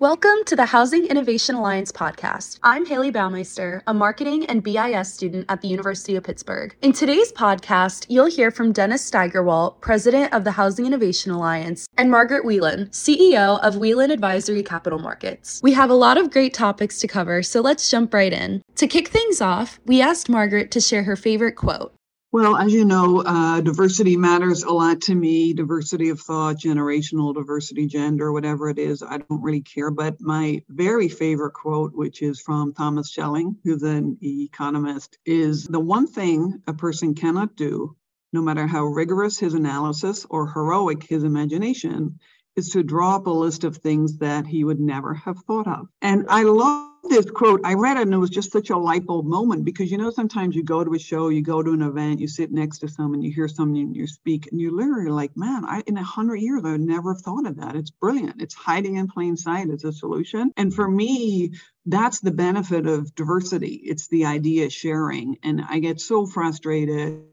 Welcome to the Housing Innovation Alliance podcast. I'm Haley Baumeister, a marketing and BIS student at the University of Pittsburgh. In today's podcast, you'll hear from Dennis Steigerwalt, president of the Housing Innovation Alliance, and Margaret Whelan, CEO of Whelan Advisory Capital Markets. We have a lot of great topics to cover, so let's jump right in. To kick things off, we asked Margaret to share her favorite quote. Well, as you know, uh, diversity matters a lot to me. Diversity of thought, generational diversity, gender, whatever it is, I don't really care. But my very favorite quote, which is from Thomas Schelling, who's an economist, is the one thing a person cannot do, no matter how rigorous his analysis or heroic his imagination, is to draw up a list of things that he would never have thought of. And I love this quote. I read it and it was just such a light bulb moment because you know, sometimes you go to a show, you go to an event, you sit next to someone, you hear someone, you speak, and you're literally like, man, I, in a hundred years, I never thought of that. It's brilliant. It's hiding in plain sight. It's a solution. And for me, that's the benefit of diversity. It's the idea sharing. And I get so frustrated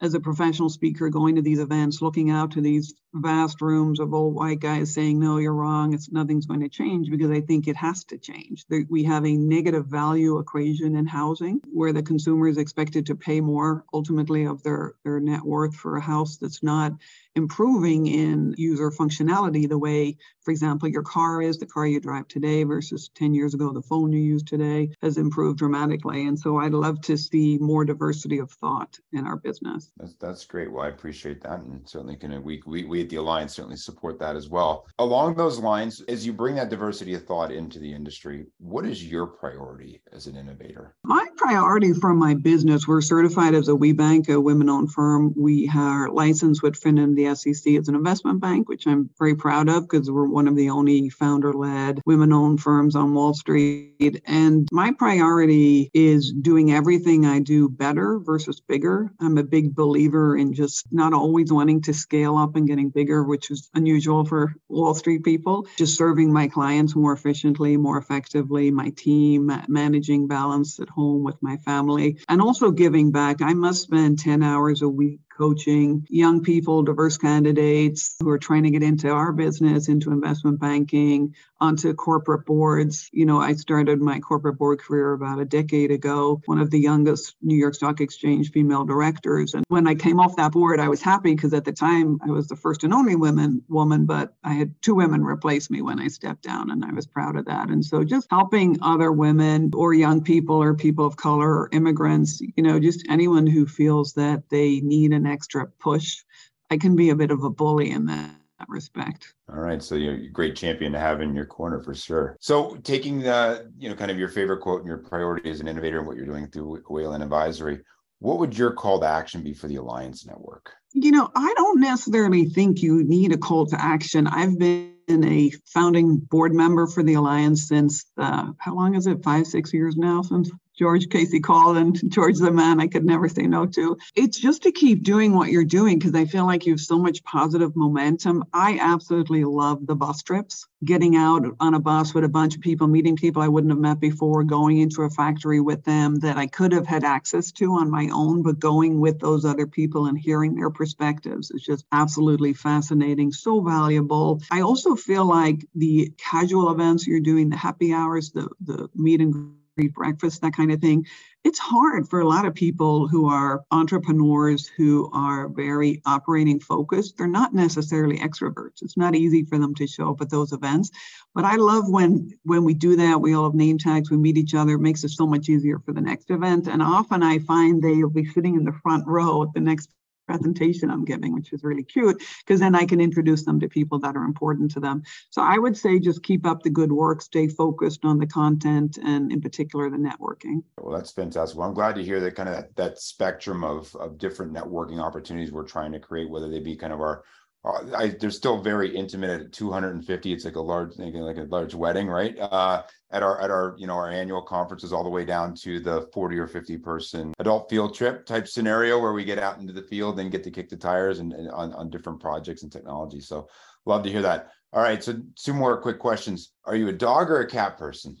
as a professional speaker going to these events, looking out to these vast rooms of old white guys saying, no, you're wrong, it's nothing's going to change because I think it has to change. We have a negative value equation in housing where the consumer is expected to pay more ultimately of their, their net worth for a house that's not improving in user functionality the way, for example, your car is, the car you drive today versus 10 years ago, the phone you use today has improved dramatically. And so I'd love to see more diversity of thought in our business. That's, that's great. Well, I appreciate that. And certainly can we, we, we at the Alliance certainly support that as well. Along those lines, as you bring that diversity of thought into the industry, what is your priority as an innovator? My priority for my business, we're certified as a WBENC, a women-owned firm. We are licensed with FINRA the SEC as an investment bank, which I'm very proud of because we're one of the only founder-led women-owned firms on Wall Street. And my priority is doing everything I do better versus bigger. I'm a big believer in just not always wanting to scale up and getting bigger, which is unusual for Wall Street people. Just serving my clients more efficiently, more effectively, my team, managing balance at home with my family, and also giving back. I must spend 10 hours a week coaching young people, diverse candidates who are trying to get into our business, into investment banking, onto corporate boards. You know, I started my corporate board career about a decade ago, one of the youngest New York Stock Exchange female directors. And when I came off that board, I was happy because at the time I was the first and only women woman, but I had two women replace me when I stepped down, and I was proud of that. And so just helping other women or young people or people of color or immigrants, you know, just anyone who feels that they need an extra push. I can be a bit of a bully in that respect. All right, so you're a great champion to have in your corner for sure. So, taking the you know kind of your favorite quote and your priority as an innovator and what you're doing through Whelan Advisory, what would your call to action be for the Alliance Network? You know, I don't necessarily think you need a call to action. I've been a founding board member for the Alliance since uh, how long is it? Five, six years now since George Casey and George the man I could never say no to. It's just to keep doing what you're doing because I feel like you have so much positive momentum. I absolutely love the bus trips, getting out on a bus with a bunch of people, meeting people I wouldn't have met before, going into a factory with them that I could have had access to on my own, but going with those other people and hearing their perspectives is just absolutely fascinating, so valuable. I also feel like the casual events you're doing, the happy hours, the the meet and breakfast, that kind of thing. It's hard for a lot of people who are entrepreneurs who are very operating focused. They're not necessarily extroverts. It's not easy for them to show up at those events. But I love when when we do that, we all have name tags, we meet each other, it makes it so much easier for the next event. And often I find they'll be sitting in the front row at the next presentation I'm giving, which is really cute because then I can introduce them to people that are important to them. So I would say just keep up the good work, stay focused on the content and in particular the networking. Well, that's fantastic. Well, I'm glad to hear that kind of that, that spectrum of, of different networking opportunities we're trying to create, whether they be kind of our I, they're still very intimate at 250. It's like a large, like a large wedding, right? Uh, at our at our you know our annual conferences, all the way down to the 40 or 50 person adult field trip type scenario where we get out into the field and get to kick the tires and, and on on different projects and technology. So love to hear that. All right, so two more quick questions. Are you a dog or a cat person?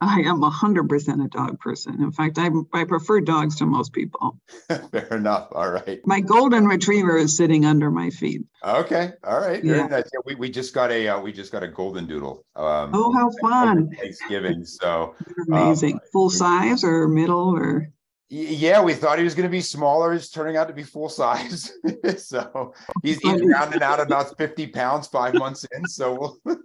I am 100% a dog person. In fact, I, I prefer dogs to most people. Fair enough. All right. My golden retriever is sitting under my feet. Okay. All right. Yeah. yeah we, we just got a uh, we just got a golden doodle. Um, oh, how fun! Thanksgiving. So amazing. Um, Full size or middle or? Yeah, we thought he was going to be smaller. He's turning out to be full size. so he's, he's rounding out about 50 pounds five months in. So we'll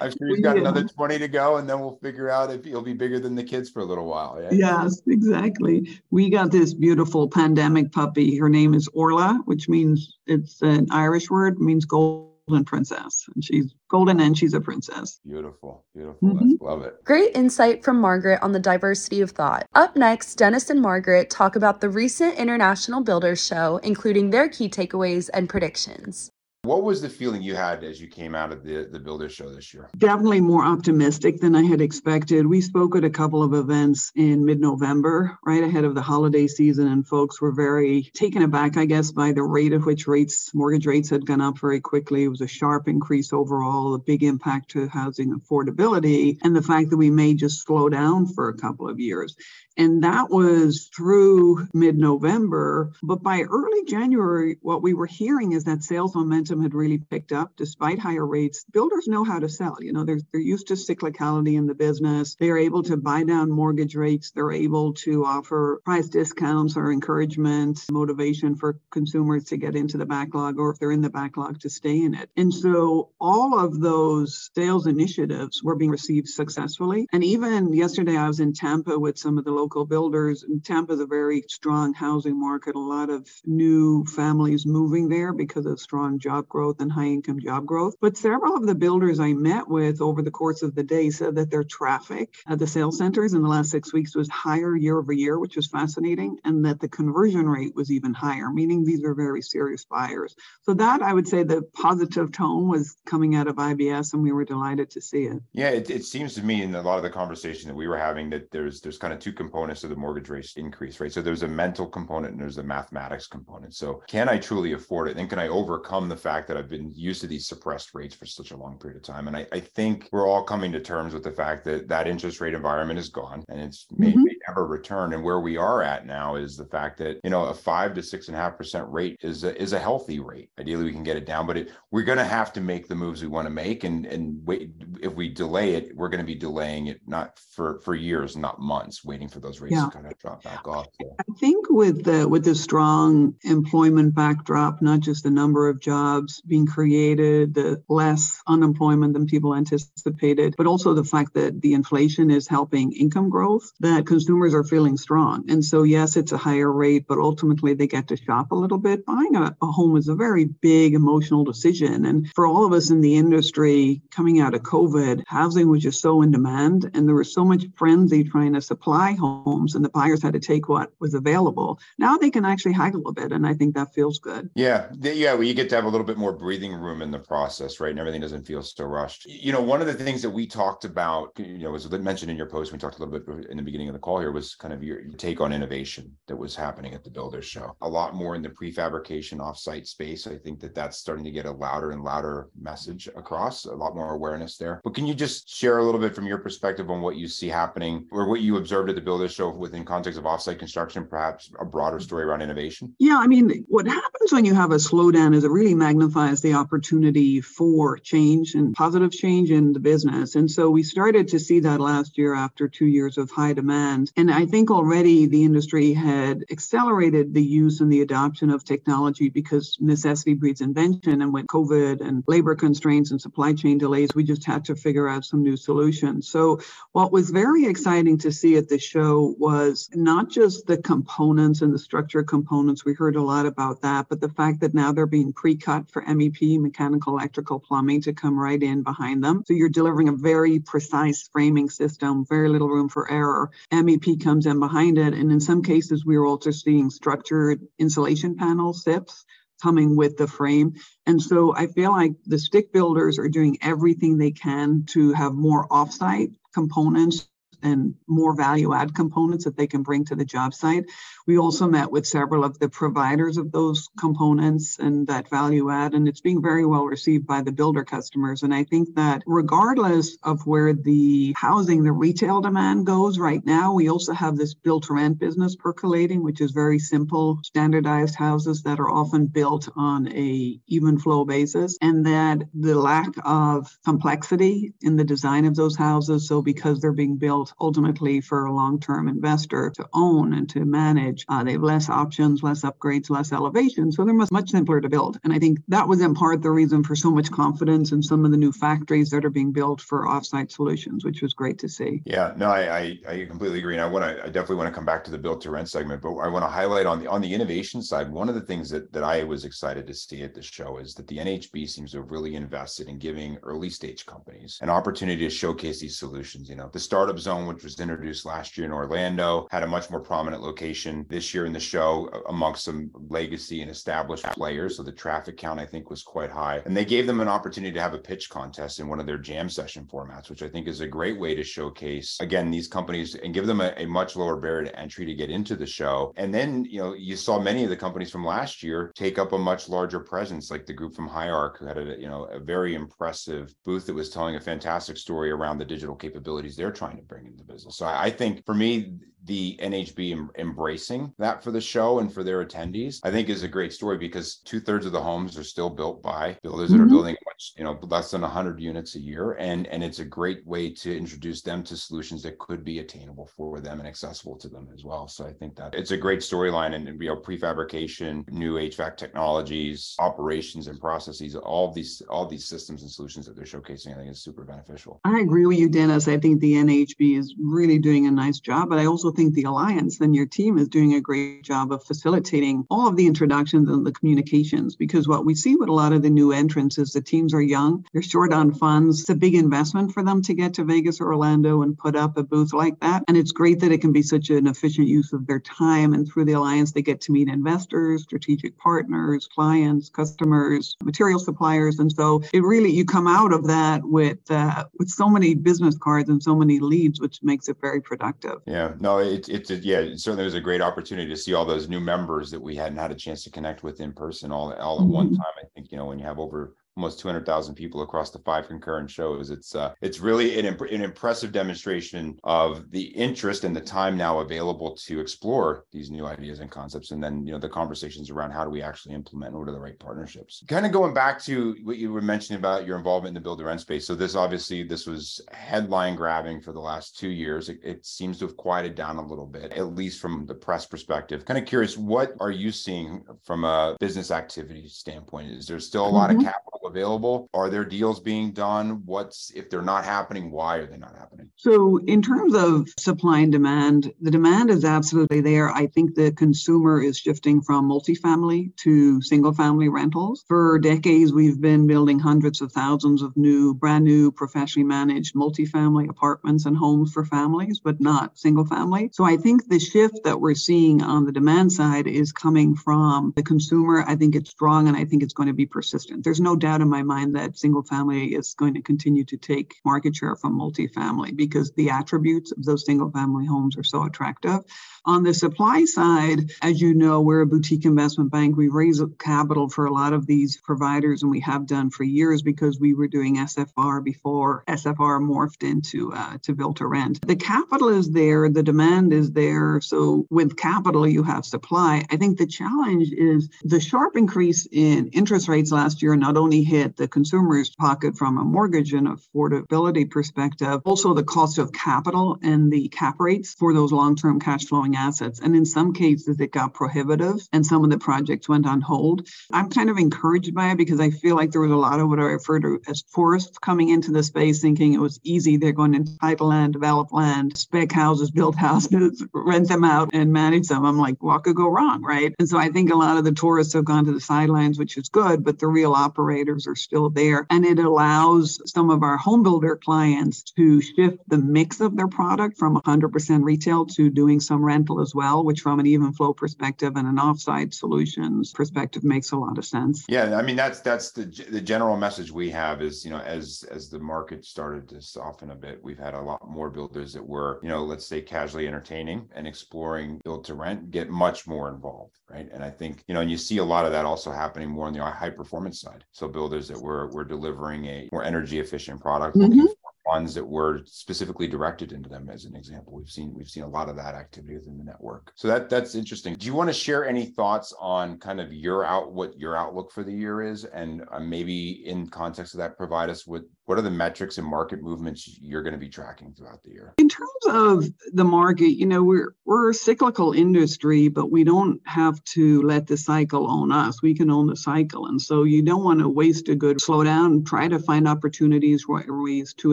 I'm sure he's got yeah. another 20 to go, and then we'll figure out if he'll be bigger than the kids for a little while. Yeah? Yes, exactly. We got this beautiful pandemic puppy. Her name is Orla, which means it's an Irish word, means golden princess. And she's golden and she's a princess. Beautiful, beautiful. Mm-hmm. Love it. Great insight from Margaret on the diversity of thought. Up next, Dennis and Margaret talk about the recent International Builders Show, including their key takeaways and predictions. What was the feeling you had as you came out of the, the Builder Show this year? Definitely more optimistic than I had expected. We spoke at a couple of events in mid November, right ahead of the holiday season, and folks were very taken aback, I guess, by the rate at which rates, mortgage rates had gone up very quickly. It was a sharp increase overall, a big impact to housing affordability, and the fact that we may just slow down for a couple of years. And that was through mid November. But by early January, what we were hearing is that sales momentum had really picked up despite higher rates. Builders know how to sell. You know, they're, they're used to cyclicality in the business. They're able to buy down mortgage rates. They're able to offer price discounts or encouragement, motivation for consumers to get into the backlog, or if they're in the backlog, to stay in it. And so all of those sales initiatives were being received successfully. And even yesterday, I was in Tampa with some of the local builders. And Tampa is a very strong housing market, a lot of new families moving there because of strong job growth and high income job growth. But several of the builders I met with over the course of the day said that their traffic at the sales centers in the last six weeks was higher year over year, which was fascinating, and that the conversion rate was even higher, meaning these are very serious buyers. So that I would say the positive tone was coming out of IBS, and we were delighted to see it. Yeah, it, it seems to me in a lot of the conversation that we were having that there's there's kind of two components components of the mortgage rate increase, right? So there's a mental component and there's a mathematics component. So can I truly afford it? And can I overcome the fact that I've been used to these suppressed rates for such a long period of time? And I, I think we're all coming to terms with the fact that that interest rate environment is gone and it's mm-hmm. May never return. And where we are at now is the fact that, you know, a five to six and a half percent rate is a, is a healthy rate. Ideally, we can get it down, but it, we're going to have to make the moves we want to make. And, and wait, if we delay it, we're going to be delaying it not for, for years, not months, waiting for those rates yeah. to kind of drop back off. So. I think with the with the strong employment backdrop, not just the number of jobs being created, the less unemployment than people anticipated, but also the fact that the inflation is helping income growth, that consumers are feeling strong. And so yes, it's a higher rate, but ultimately they get to shop a little bit. Buying a, a home is a very big emotional decision. And for all of us in the industry coming out of COVID, housing was just so in demand and there was so much frenzy trying to supply homes and the buyers had to take what was available. Now they can actually haggle a bit, and I think that feels good. Yeah, yeah. Well, you get to have a little bit more breathing room in the process, right? And everything doesn't feel so rushed. You know, one of the things that we talked about, you know, was mentioned in your post. We talked a little bit in the beginning of the call here was kind of your take on innovation that was happening at the Builders Show. A lot more in the prefabrication offsite space. I think that that's starting to get a louder and louder message across. A lot more awareness there. But can you just share a little bit from your perspective on what you see happening or what you observed at the Builders Show within context of offsite construction, perhaps a broader story around innovation? Yeah, I mean, what happens when you have a slowdown is it really magnifies the opportunity for change and positive change in the business. And so we started to see that last year after two years of high demand. And I think already the industry had accelerated the use and the adoption of technology because necessity breeds invention. And with COVID and labor constraints and supply chain delays, we just had to figure out some new solutions. So what was very exciting to see at the show was not just the components and the structure components. We heard a lot about that, but the fact that now they're being pre-cut for MEP, mechanical, electrical, plumbing to come right in behind them. So you're delivering a very precise framing system, very little room for error. MEP comes in behind it. And in some cases, we are also seeing structured insulation panels, SIPs, coming with the frame. And so I feel like the stick builders are doing everything they can to have more offsite components and more value add components that they can bring to the job site. We also met with several of the providers of those components and that value add, and it's being very well received by the builder customers. And I think that regardless of where the housing, the retail demand goes right now, we also have this built to rent business percolating, which is very simple, standardized houses that are often built on a even flow basis, and that the lack of complexity in the design of those houses. So because they're being built ultimately for a long-term investor to own and to manage, uh, they have less options, less upgrades, less elevation. So they're much, much simpler to build. And I think that was in part the reason for so much confidence in some of the new factories that are being built for offsite solutions, which was great to see. Yeah, no, I I, I completely agree. And I want to I definitely want to come back to the built to rent segment, but I want to highlight on the on the innovation side, one of the things that that I was excited to see at the show is that the NAHB seems to have really invested in giving early stage companies an opportunity to showcase these solutions. You know, the startup zone, which was introduced last year in Orlando, had a much more prominent location this year in the show amongst some legacy and established players. So the traffic count, I think, was quite high. And they gave them an opportunity to have a pitch contest in one of their jam session formats, which I think is a great way to showcase, again, these companies and give them a, a much lower barrier to entry to get into the show. And then, you know, you saw many of the companies from last year take up a much larger presence, like the group from HiArc, who had a, you know, a very impressive booth that was telling a fantastic story around the digital capabilities they're trying to bring into business. So I, think for me, the NAHB em- embracing that for the show and for their attendees, I think is a great story because two thirds of the homes are still built by builders that are Mhm. building much, you know, less than 100 units a year, and and it's a great way to introduce them to solutions that could be attainable for them and accessible to them as well. So I think that it's a great storyline, and you know, prefabrication, new HVAC technologies, operations and processes, all these all these systems and solutions that they're showcasing, I think is super beneficial. I agree with you, Dennis. I think the NAHB is really doing a nice job, but I also think the Alliance and your team is doing a great job of facilitating all of the introductions and the communications. Because what we see with a lot of the new entrants is the teams are young, they're short on funds. It's a big investment for them to get to Vegas or Orlando and put up a booth like that. And it's great that it can be such an efficient use of their time. And through the Alliance, they get to meet investors, strategic partners, clients, customers, material suppliers. And so it really, you come out of that with, uh, with so many business cards and so many leads, which makes it very productive. Yeah, no, it's it's it, yeah, it certainly was a great opportunity to see all those new members that we hadn't had a chance to connect with in person all all at one Mhm. time. I think you know when you have over almost 200,000 people across the five concurrent shows. It's uh, it's really an, imp- an impressive demonstration of the interest and the time now available to explore these new ideas and concepts, and then you know the conversations around how do we actually implement and what are the right partnerships. Kind of going back to what you were mentioning about your involvement in the build to rent space. So this obviously this was headline grabbing for the last two years. It, it seems to have quieted down a little bit, at least from the press perspective. Kind of curious, what are you seeing from a business activity standpoint? Is there still a lot Mhm. of capital available? Are there deals being done? What's if they're not happening? Why are they not happening? So, in terms of supply and demand, the demand is absolutely there. I think the consumer is shifting from multifamily to single family rentals. For decades, we've been building hundreds of thousands of new, brand new, professionally managed multifamily apartments and homes for families, but not single family. So, I think the shift that we're seeing on the demand side is coming from the consumer. I think it's strong and I think it's going to be persistent. There's no doubt in my mind that single family is going to continue to take market share from multifamily because the attributes of those single family homes are so attractive. On the supply side, as you know, we're a boutique investment bank. We raise capital for a lot of these providers, and we have done for years because we were doing SFR before SFR morphed into uh, to build to rent. The capital is there, the demand is there. So with capital, you have supply. I think the challenge is the sharp increase in interest rates last year not only hit the consumer's pocket from a mortgage and affordability perspective, also the cost of capital and the cap rates for those long-term cash flowing assets. And in some cases, it got prohibitive and some of the projects went on hold. I'm kind of encouraged by it because I feel like there was a lot of what I refer to as tourists coming into the space thinking it was easy. They're going to entitle land, develop land, spec houses, build houses, rent them out, and manage them. I'm like, what could go wrong, right? And so I think a lot of the tourists have gone to the sidelines, which is good, but the real operators incentives are still there. And it allows some of our home builder clients to shift the mix of their product from 100% retail to doing some rental as well, which from an even flow perspective and an offsite solutions perspective makes a lot of sense. Yeah, I mean that's that's the the general message we have is you know as as the market started to soften a bit, we've had a lot more builders that were you know let's say casually entertaining and exploring build to rent get much more involved, right? And I think you know and you see a lot of that also happening more on the high performance side. So builders that were were delivering a more energy efficient product, mm-hmm. ones that were specifically directed into them as an example. We've seen we've seen a lot of that activity within the network. So that that's interesting. Do you want to share any thoughts on kind of your out what your outlook for the year is? And uh, maybe in context of that provide us with what are the metrics and market movements you're going to be tracking throughout the year? In terms of the market, you know, we're we're a cyclical industry, but we don't have to let the cycle own us. We can own the cycle. And so you don't want to waste a good slow down, try to find opportunities ways to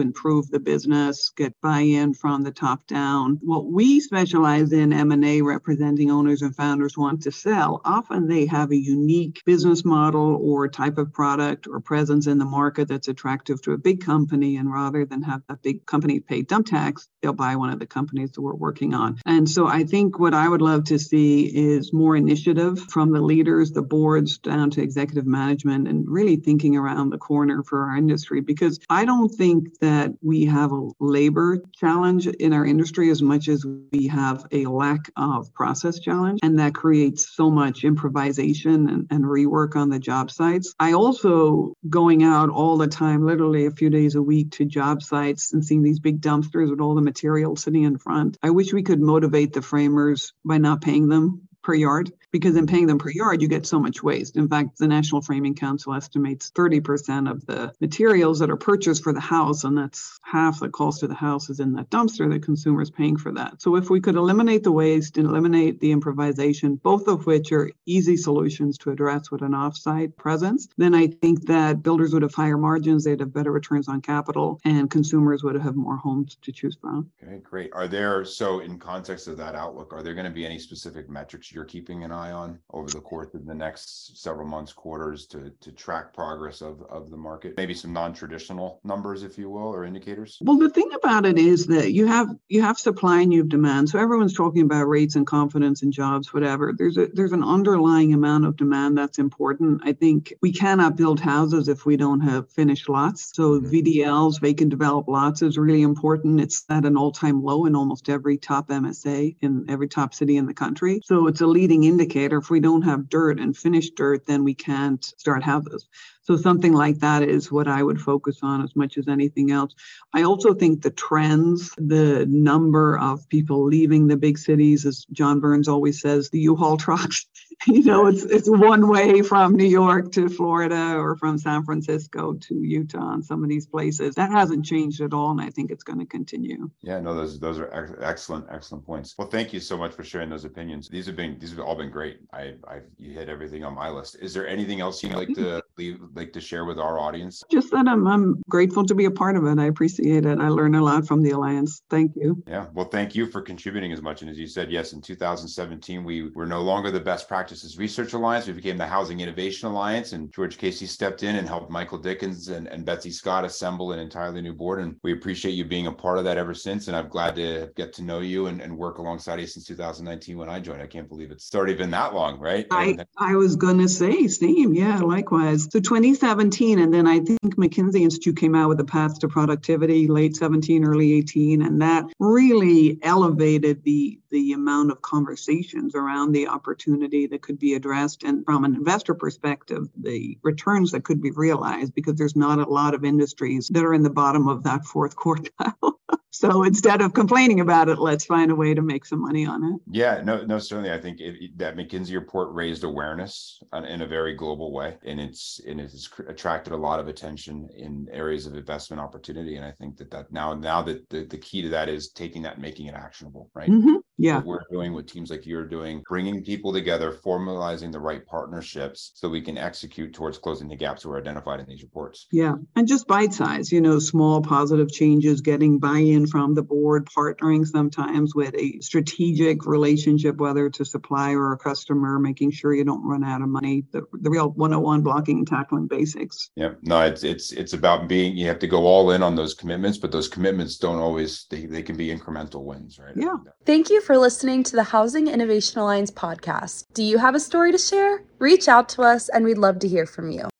improve the business, get buy-in from the top down. What we specialize in M&A representing owners and founders want to sell, often they have a unique business model or type of product or presence in the market that's attractive to a big company and rather than have that big company pay dump tax, they'll buy one of the companies that we're working on. And so I think what I would love to see is more initiative from the leaders, the boards down to executive management and really thinking around the corner for our industry because I don't think that we have a labor challenge in our industry as much as we have a lack of process challenge and that creates so much improvisation and, and rework on the job sites. I also going out all the time, literally few days a week to job sites and seeing these big dumpsters with all the material sitting in front. I wish we could motivate the framers by not paying them per yard because in paying them per mm-hmm. yard, you get so much waste. In fact, the National Framing Council estimates 30% of the materials that are purchased for the house, and that's half the cost of the house is in that dumpster, the consumer is paying for that. So if we could eliminate the waste and eliminate the improvisation, both of which are easy solutions to address with an offsite presence, then I think that builders would have higher margins, they'd have better returns on capital, and consumers would have more homes to choose from. Okay, great. Are there, so in context of that outlook, are there going to be any specific metrics you're keeping an eye on over the course of the next several months, quarters to, to track progress of, of the market? Maybe some non-traditional numbers, if you will, or indicators? Well, the thing about it is that you have you have supply and you have demand. So everyone's talking about rates and confidence and jobs, whatever. There's a there's an underlying amount of demand that's important. I think we cannot build houses if we don't have finished lots. So mm-hmm. VDLs, vacant developed lots, is really important. It's at an all-time low in almost every top MSA in every top city in the country. So it's a leading indicator. If we don't have dirt and finished dirt, then we can't start have houses. So something like that is what I would focus on as much as anything else. I also think the trends, the number of people leaving the big cities, as John Burns always says, the U-Haul trucks. you know, it's it's one way from New York to Florida or from San Francisco to Utah and some of these places. That hasn't changed at all, and I think it's going to continue. Yeah, no, those those are excellent, excellent points. Well, thank you so much for sharing those opinions. These have been these have all been great. I I you hit everything on my list. Is there anything else you'd like to leave like to share with our audience? Just that I'm, I'm grateful to be a part of it. I appreciate it. I learn a lot from the Alliance. Thank you. Yeah. Well, thank you for contributing as much. And as you said, yes, in 2017, we were no longer the Best Practices Research Alliance. We became the Housing Innovation Alliance. And George Casey stepped in and helped Michael Dickens and, and Betsy Scott assemble an entirely new board. And we appreciate you being a part of that ever since. And I'm glad to get to know you and, and work alongside you since 2019 when I joined. I can't believe it's already been that long, right? I, I was going to say, same. Yeah, likewise. So 2017 and then i think mckinsey institute came out with the path to productivity late 17 early 18 and that really elevated the the amount of conversations around the opportunity that could be addressed. And from an investor perspective the returns that could be realized because there's not a lot of industries that are in the bottom of that fourth quartile. So instead of complaining about it let's find a way to make some money on it. Yeah no no certainly. I think it, that mckinsey report raised awareness in a very global way and it's and it's attracted a lot of attention in areas of investment opportunity. And i think that that now now that the, the key to that is taking that and making it actionable right? Mm-hmm. Yeah. What we're doing, what teams like you're doing, bringing people together, formalizing the right partnerships so we can execute towards closing the gaps that were identified in these reports. Yeah, and just bite size, you know, small positive changes, getting buy in from the board, partnering sometimes with a strategic relationship, whether it's a supplier or a customer, making sure you don't run out of money. The, the real 101 blocking and tackling basics. Yeah, no, it's it's it's about being you have to go all in on those commitments, but those commitments don't always they, they can be incremental wins, right? Yeah. Thank you for listening to the Housing Innovation Alliance podcast. Do you have a story to share? Reach out to us and we'd love to hear from you.